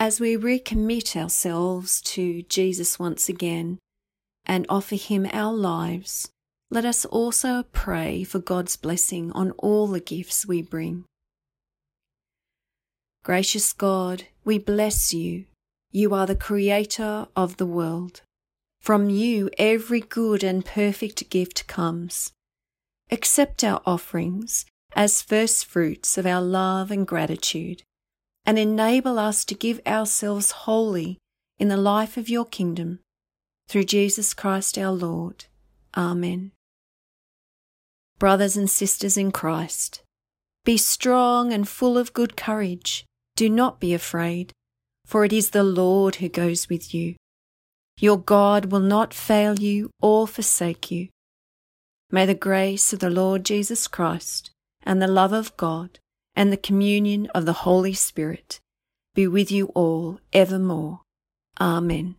As we recommit ourselves to Jesus once again and offer Him our lives, let us also pray for God's blessing on all the gifts we bring. Gracious God, we bless you. You are the Creator of the world. From you every good and perfect gift comes. Accept our offerings as first fruits of our love and gratitude, and enable us to give ourselves wholly in the life of your kingdom. Through Jesus Christ our Lord. Amen. Brothers and sisters in Christ, be strong and full of good courage. Do not be afraid, for it is the Lord who goes with you. Your God will not fail you or forsake you. May the grace of the Lord Jesus Christ and the love of God and the communion of the Holy Spirit be with you all evermore. Amen.